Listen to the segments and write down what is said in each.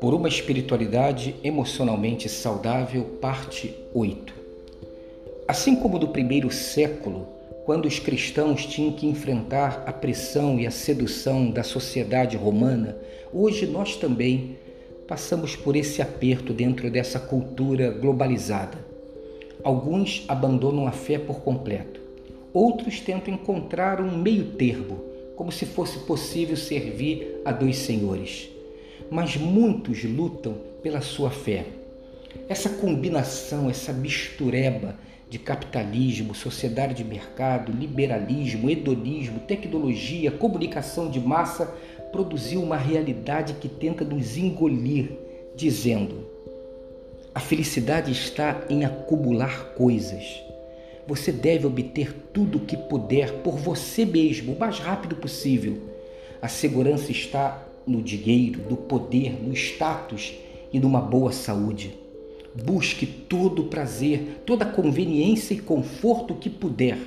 Por uma espiritualidade emocionalmente saudável, parte 8. Assim como no primeiro século, quando os cristãos tinham que enfrentar a pressão e a sedução da sociedade romana, hoje nós também passamos por esse aperto dentro dessa cultura globalizada. Alguns abandonam a fé por completo, outros tentam encontrar um meio-termo, como se fosse possível servir a dois senhores. Mas muitos lutam pela sua fé. Essa combinação, essa mistureba de capitalismo, sociedade de mercado, liberalismo, hedonismo, tecnologia, comunicação de massa, produziu uma realidade que tenta nos engolir, dizendo: a felicidade está em acumular coisas. Você deve obter tudo o que puder por você mesmo, o mais rápido possível. A segurança está no dinheiro, no poder, no status e numa boa saúde. Busque todo o prazer, toda a conveniência e conforto que puder.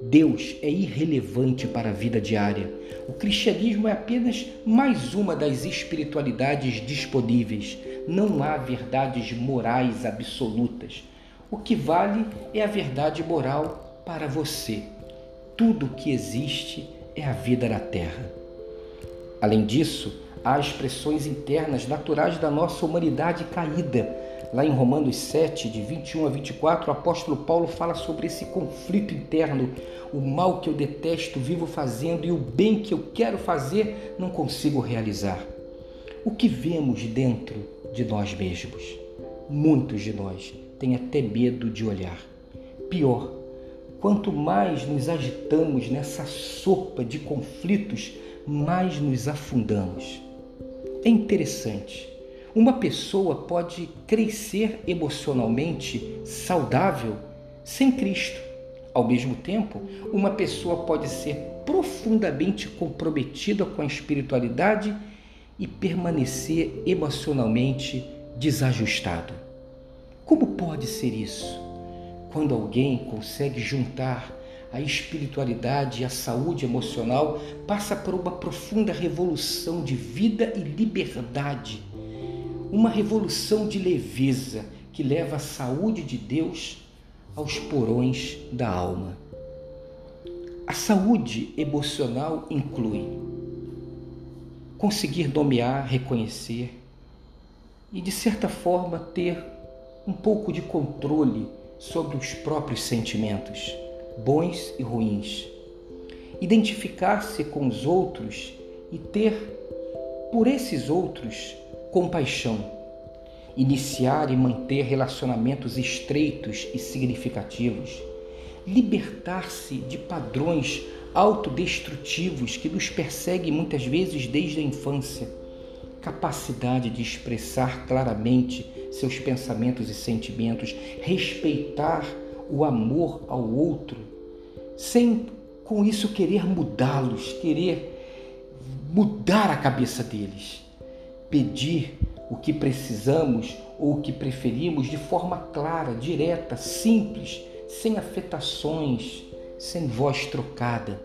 Deus é irrelevante para a vida diária. O cristianismo é apenas mais uma das espiritualidades disponíveis. Não há verdades morais absolutas. O que vale é a verdade moral para você. Tudo o que existe é a vida na terra. Além disso, há expressões internas naturais da nossa humanidade caída Lá em Romanos 7, de 21 a 24, o apóstolo Paulo fala sobre esse conflito interno. O mal que eu detesto vivo fazendo e o bem que eu quero fazer não consigo realizar. O que vemos dentro de nós mesmos? Muitos de nós têm até medo de olhar. Pior, quanto mais nos agitamos nessa sopa de conflitos, mais nos afundamos. É interessante uma pessoa pode crescer emocionalmente saudável sem Cristo. Ao mesmo tempo, uma pessoa pode ser profundamente comprometida com a espiritualidade e permanecer emocionalmente desajustado. Como pode ser isso? Quando alguém consegue juntar a espiritualidade e a saúde emocional, passa por uma profunda revolução de vida e liberdade uma revolução de leveza que leva a saúde de Deus aos porões da alma. A saúde emocional inclui conseguir nomear, reconhecer e, de certa forma, ter um pouco de controle sobre os próprios sentimentos, bons e ruins. Identificar-se com os outros e ter, por esses outros, compaixão, iniciar e manter relacionamentos estreitos e significativos, libertar-se de padrões autodestrutivos que nos perseguem muitas vezes desde a infância, capacidade de expressar claramente seus pensamentos e sentimentos, respeitar o amor ao outro, sem com isso querer mudá-los, querer mudar a cabeça deles pedir o que precisamos ou o que preferimos de forma clara, direta, simples, sem afetações, sem voz trocada.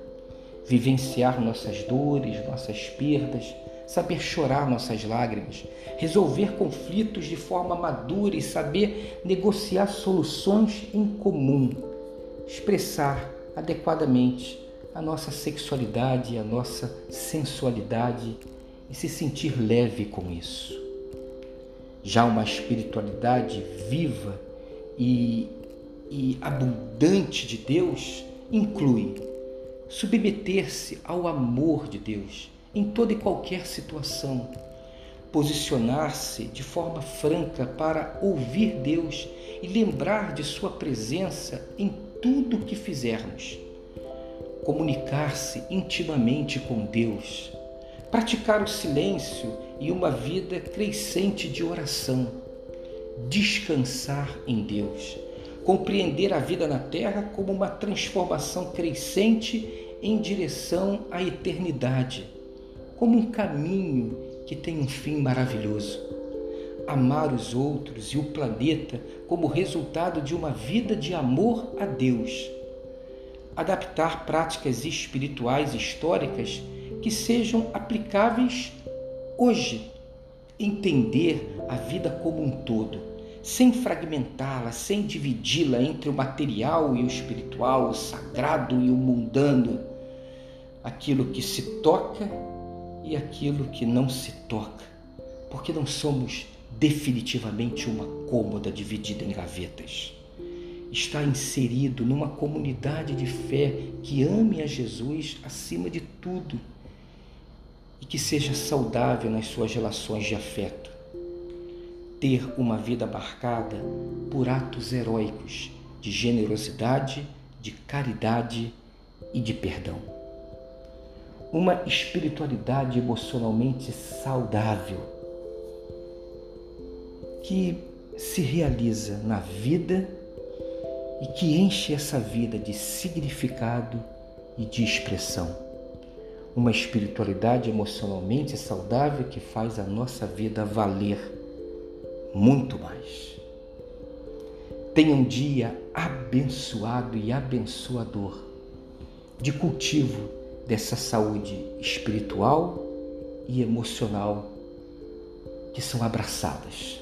Vivenciar nossas dores, nossas perdas, saber chorar nossas lágrimas, resolver conflitos de forma madura e saber negociar soluções em comum, expressar adequadamente a nossa sexualidade, a nossa sensualidade e se sentir leve com isso. Já uma espiritualidade viva e, e abundante de Deus inclui submeter-se ao amor de Deus em toda e qualquer situação, posicionar-se de forma franca para ouvir Deus e lembrar de Sua presença em tudo o que fizermos, comunicar-se intimamente com Deus. Praticar o silêncio e uma vida crescente de oração, descansar em Deus, compreender a vida na terra como uma transformação crescente em direção à eternidade, como um caminho que tem um fim maravilhoso. Amar os outros e o planeta como resultado de uma vida de amor a Deus. adaptar práticas espirituais históricas que sejam aplicáveis hoje. Entender a vida como um todo, sem fragmentá-la, sem dividi-la entre o material e o espiritual, o sagrado e o mundano, aquilo que se toca e aquilo que não se toca, porque não somos definitivamente uma cômoda dividida em gavetas. Está inserido numa comunidade de fé que ame a Jesus acima de tudo e que seja saudável nas suas relações de afeto. Ter uma vida marcada por atos heróicos de generosidade, de caridade e de perdão. Uma espiritualidade emocionalmente saudável que se realiza na vida e que enche essa vida de significado e de expressão. Uma espiritualidade emocionalmente saudável que faz a nossa vida valer muito mais. Tenha um dia abençoado e abençoador de cultivo dessa saúde espiritual e emocional que são abraçadas